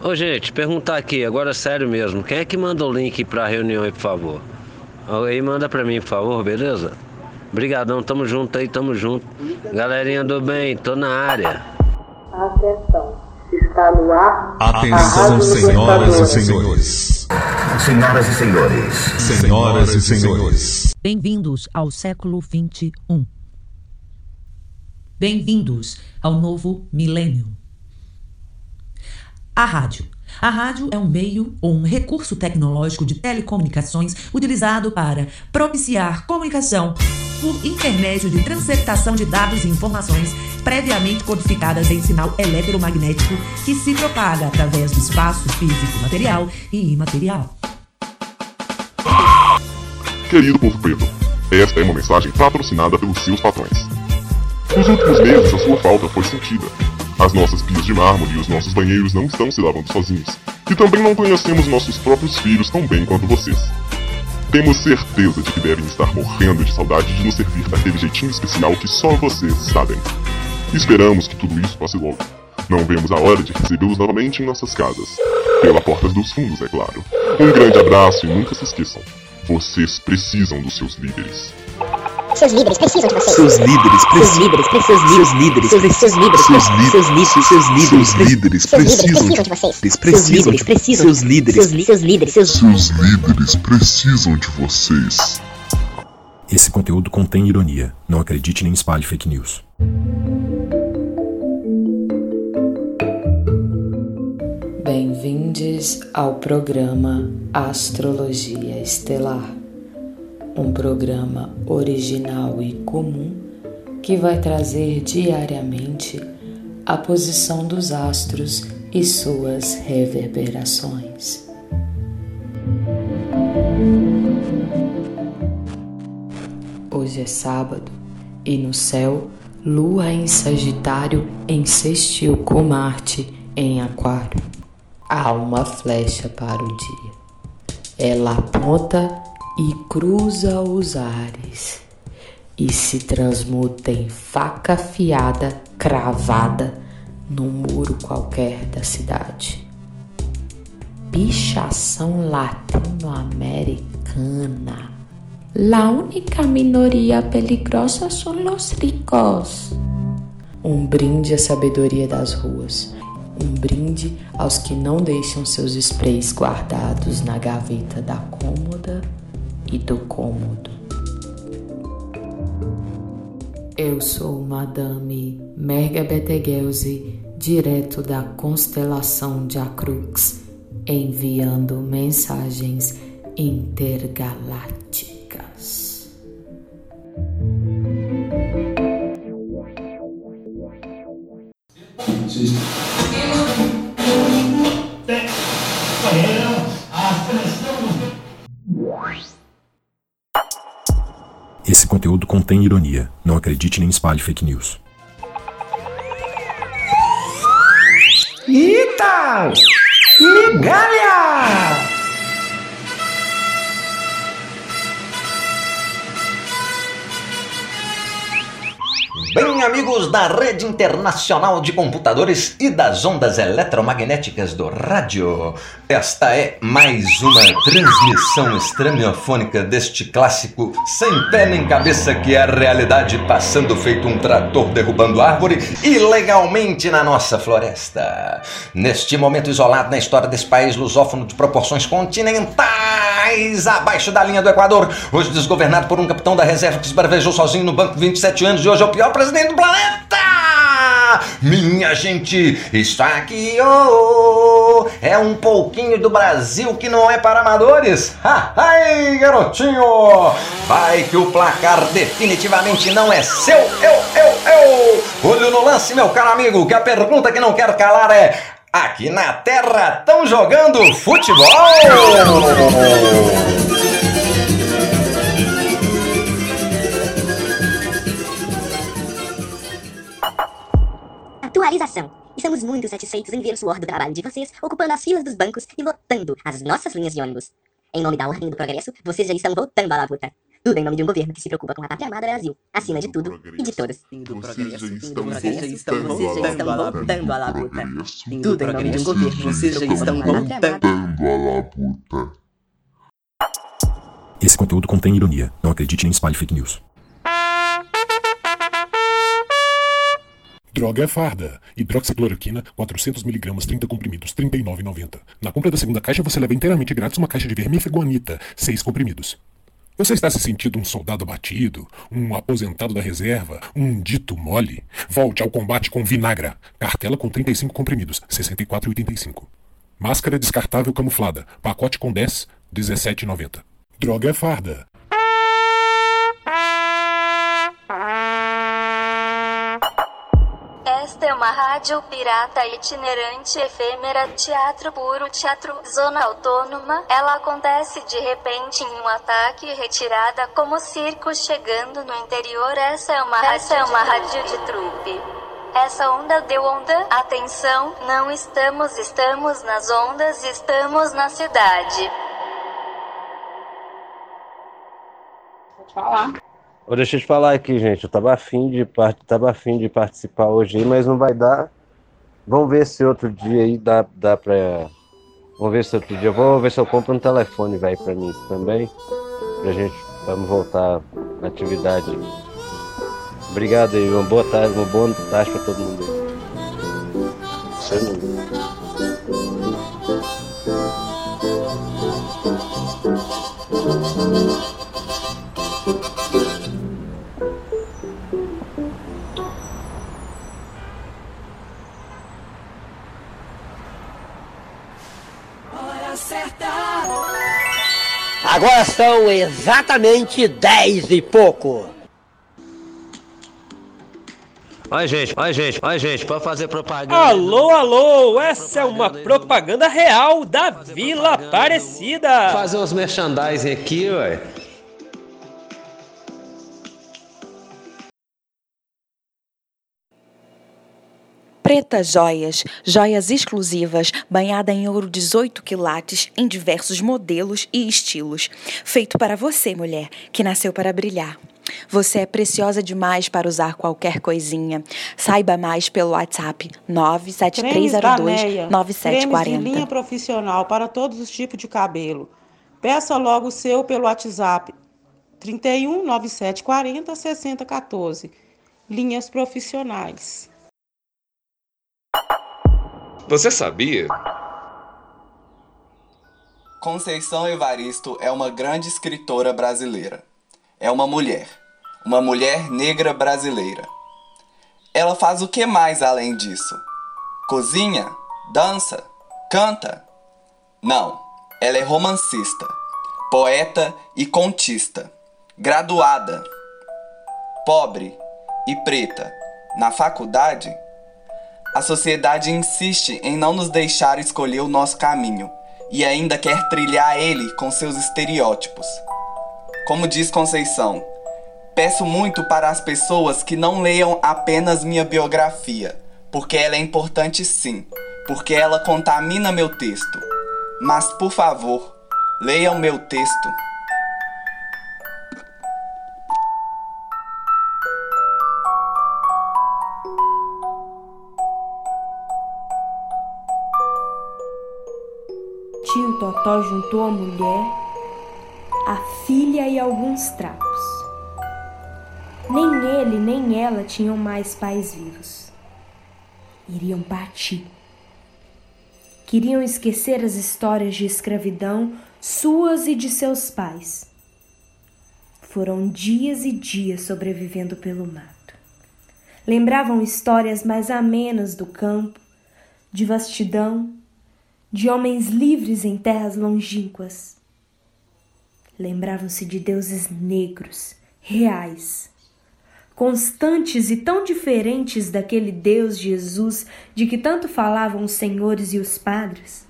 Ô gente, perguntar aqui, agora sério mesmo, quem é que manda o link pra reunião aí, por favor? Aí manda pra mim, por favor, beleza? Obrigadão, tamo junto aí, tamo junto. Galerinha do bem, tô na área. Atenção, está no ar. Atenção, senhoras e senhores. Senhoras e senhores. Senhoras e senhores. Bem-vindos ao século XXI. Bem-vindos ao novo milênio. A rádio. A rádio é um meio ou um recurso tecnológico de telecomunicações utilizado para propiciar comunicação por intermédio de transceptação de dados e informações previamente codificadas em sinal eletromagnético que se propaga através do espaço físico material e imaterial. Querido povo preto, esta é uma mensagem patrocinada pelos seus patrões. Nos últimos meses, a sua falta foi sentida. As nossas pias de mármore e os nossos banheiros não estão se lavando sozinhos. E também não conhecemos nossos próprios filhos tão bem quanto vocês. Temos certeza de que devem estar morrendo de saudade de nos servir daquele jeitinho especial que só vocês sabem. Esperamos que tudo isso passe logo. Não vemos a hora de recebê-los novamente em nossas casas. Pela porta dos fundos, é claro. Um grande abraço e nunca se esqueçam. Vocês precisam dos seus líderes. Seus líderes precisam de vocês. Seus líderes Seus precisam. líderes precisam. Seus líderes Seus líderes. Seus líderes. Seus líderes. Seus líderes. Seus líderes Seus líderes precisam precisam de vocês. Seus precisam líderes de- precisam. seus líderes. Seus líderes. Seus líderes precisam de vocês. Esse conteúdo contém ironia. Não acredite nem espalhe fake news. Bem-vindos ao programa Astrologia Estelar, um programa original e comum que vai trazer diariamente a posição dos astros e suas reverberações. Hoje é sábado e no céu, Lua em Sagitário em sextil com Marte em Aquário. Há uma flecha para o dia. Ela aponta e cruza os ares e se transmuta em faca afiada cravada num muro qualquer da cidade. Pichação latino-americana. La única minoria peligrosa son los ricos. Um brinde à sabedoria das ruas. Um brinde aos que não deixam seus sprays guardados na gaveta da cômoda e do cômodo. Eu sou Madame Merga Betelgeuse, direto da constelação de Acrux, enviando mensagens intergalácticas. Conteúdo contém ironia. Não acredite nem espalhe fake news. Eita! Migalha! Bem, amigos da Rede Internacional de Computadores e das Ondas Eletromagnéticas do Rádio, esta é mais uma transmissão estramiofônica deste clássico sem pé nem cabeça que é a realidade passando feito um trator derrubando árvore ilegalmente na nossa floresta. Neste momento isolado na história desse país lusófono de proporções continentais, abaixo da linha do Equador, hoje desgovernado por um capitão da reserva que se bravejou sozinho no banco 27 anos e hoje é o pior presidente do planeta! Minha gente, isso aqui oh, é um pouquinho do Brasil que não é para amadores. Ai, garotinho! Vai que o placar definitivamente não é seu. Eu, eu, eu! Olho no lance, meu caro amigo, que a pergunta que não quero calar é: aqui na Terra estão jogando futebol? Atualização. Estamos muito satisfeitos em ver o suor do trabalho de vocês ocupando as filas dos bancos e lotando as nossas linhas de ônibus. Em nome da ordem do progresso, vocês já estão voltando à labuta. Tudo em nome de um governo que se preocupa com a pátria amada Brasil, acima de tudo e de todos. Vocês já estão voltando vocês já estão à labuta. Tudo em nome de um governo que se preocupa com a pátria amada. Voltando à labuta. Esse conteúdo contém ironia. Não acredite nem espalhe fake news. Droga é farda. Hidroxicloroquina, 400mg, 30 comprimidos, R$ 39,90. Na compra da segunda caixa você leva inteiramente grátis uma caixa de vermífugo-anita, 6 comprimidos. Você está se sentindo um soldado abatido, um aposentado da reserva, um dito mole? Volte ao combate com Vinagra. Cartela com 35 comprimidos, R$ 64,85. Máscara descartável camuflada, pacote com 10, R$ 17,90. Droga é farda. É uma rádio pirata itinerante efêmera, teatro puro, teatro, zona autônoma. Ela acontece de repente em um ataque e retirada como circo chegando no interior. Essa é uma Essa é uma rádio de trupe. Essa onda deu onda. Atenção, não estamos, estamos nas ondas, estamos na cidade. Pode falar. Ô, deixa eu te falar aqui, gente. Eu tava afim de, part... tava afim de participar hoje aí, mas não vai dar. Vamos ver se outro dia aí dá, dá pra. Vamos ver se outro dia. Vou ver se eu compro um telefone, velho, pra mim também. Pra gente. Vamos voltar à atividade. Obrigado aí, uma boa tarde, uma boa tarde pra todo mundo Agora são exatamente 10 e pouco. Olha, gente, olha, gente, olha, gente, pra fazer propaganda. Alô, alô, essa é uma propaganda real da Vila Aparecida. Fazer uns merchandising aqui, ué. Preta Joias, joias exclusivas, banhada em ouro 18 quilates em diversos modelos e estilos. Feito para você, mulher, que nasceu para brilhar. Você é preciosa demais para usar qualquer coisinha. Saiba mais pelo WhatsApp Cremes da 97302 Neia. Cremes de 9740. linha profissional para todos os tipos de cabelo. Peça logo o seu pelo WhatsApp 31 9740 6014. Linhas profissionais. Você sabia? Conceição Evaristo é uma grande escritora brasileira. É uma mulher. Uma mulher negra brasileira. Ela faz o que mais além disso? Cozinha? Dança? Canta? Não. Ela é romancista, poeta e contista. Graduada. Pobre e preta. Na faculdade? A sociedade insiste em não nos deixar escolher o nosso caminho e ainda quer trilhar ele com seus estereótipos. Como diz Conceição, peço muito para as pessoas que não leiam apenas minha biografia, porque ela é importante sim, porque ela contamina meu texto. Mas, por favor, leiam meu texto. Totó juntou a mulher, a filha e alguns trapos. Nem ele nem ela tinham mais pais vivos. Iriam partir. Queriam esquecer as histórias de escravidão suas e de seus pais. Foram dias e dias sobrevivendo pelo mato. Lembravam histórias mais amenas do campo, de vastidão, de homens livres em terras longínquas. Lembravam-se de deuses negros, reais, constantes e tão diferentes daquele Deus Jesus de que tanto falavam os senhores e os padres.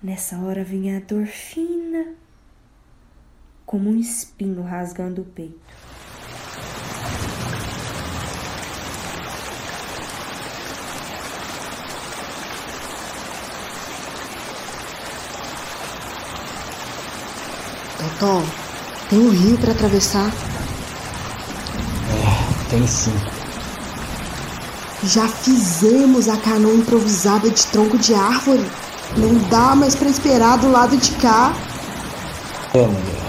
Nessa hora vinha a dor fina, como um espinho rasgando o peito. Totó, Tem um rio para atravessar. É, tem sim. Já fizemos a canoa improvisada de tronco de árvore. Não dá mais para esperar do lado de cá. É, mulher.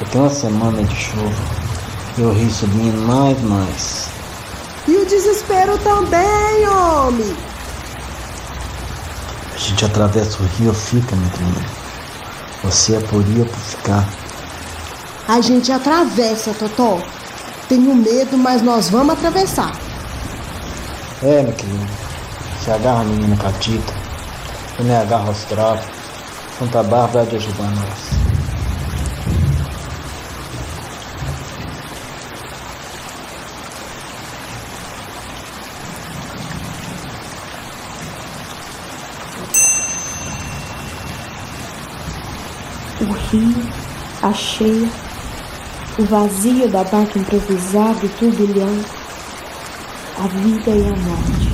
Eu tenho uma semana de chuva. E o rio subindo mais e mais. E o desespero também, homem! A gente atravessa o rio, fica, minha prima. Você é por ficar. A gente atravessa, Totó. Tenho medo, mas nós vamos atravessar. É, meu querido. Se agarra a menina catita. Eu me agarro aos trapos. Santa Bárbara de ajudar nós. O rio, a cheia, o vazio da barca improvisada e turbilhão, a vida e a morte.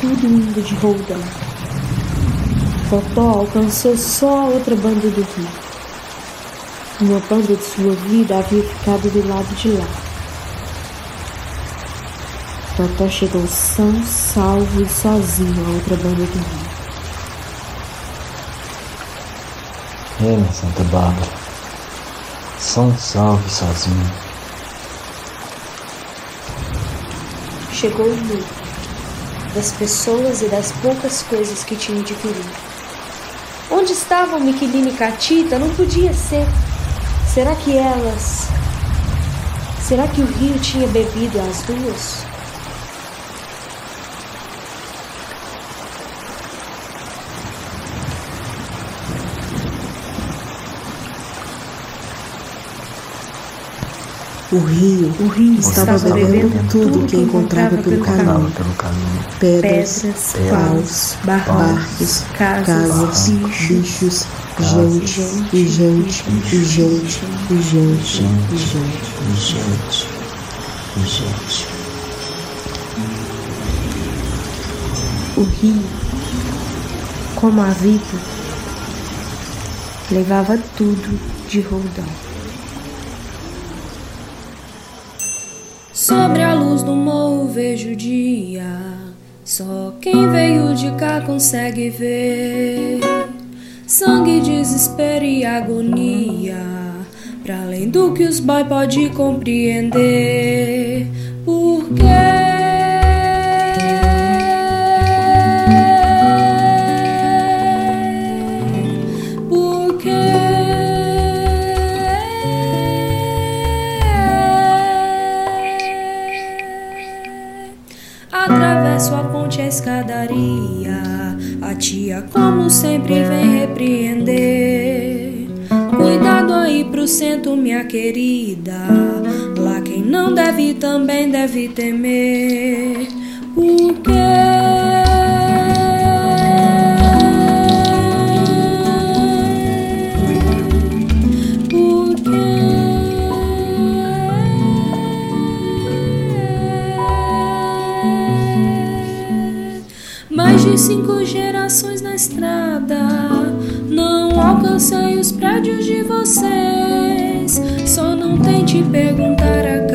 Tudo indo de roldão. Totó alcançou só a outra banda do rio. Uma banda de sua vida havia ficado do lado de lá. Totó chegou são, salvo e sozinho à outra banda do rio. Minha Santa Bárbara. São salve sozinho. Chegou o mundo das pessoas e das poucas coisas que tinha adquirido. Onde estavam Miqueline e Catita? Não podia ser. Será que elas. Será que o rio tinha bebido as duas? O rio, o rio estava, estava bebendo tudo que encontrava pelo caminho. Pelo caminho. Pedras, Pedras, paus, barcos, casas, casas, bichos, bichos, casas, gente, e gente, e gente, e gente, e gente. E gente. E gente. O rio, como a vida, levava tudo de roldão. Sobre a luz do morro vejo o dia. Só quem veio de cá consegue ver. Sangue, desespero e agonia. Pra além do que os boy pode compreender. Porque Porque também deve temer. Porque. De cinco gerações na estrada. Não alcancei os prédios de vocês. Só não tente perguntar a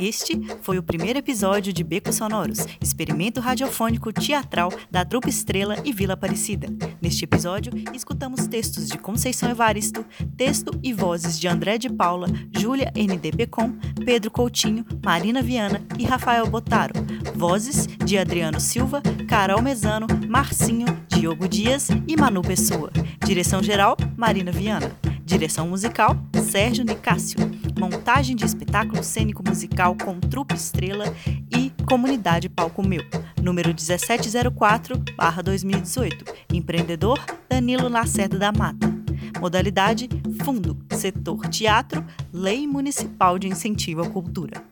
Este foi o primeiro episódio de Becos Sonoros, experimento radiofônico teatral da Trupe Estrela e Vila Aparecida. Neste episódio, escutamos textos de Conceição Evaristo, texto e vozes de André de Paula, Júlia N.D. Pecon, Pedro Coutinho, Marina Viana e Rafael Botaro. Vozes de Adriano Silva, Carol Mesano, Marcinho, Diogo Dias e Manu Pessoa. Direção-geral, Marina Viana. Direção musical, Sérgio Nicásio. Montagem de espetáculo cênico musical com Trupe Estrela e Comunidade Palco Meu. Número 1704-2018. Empreendedor Danilo Lacerda da Mata. Modalidade Fundo, Setor Teatro, Lei Municipal de Incentivo à Cultura.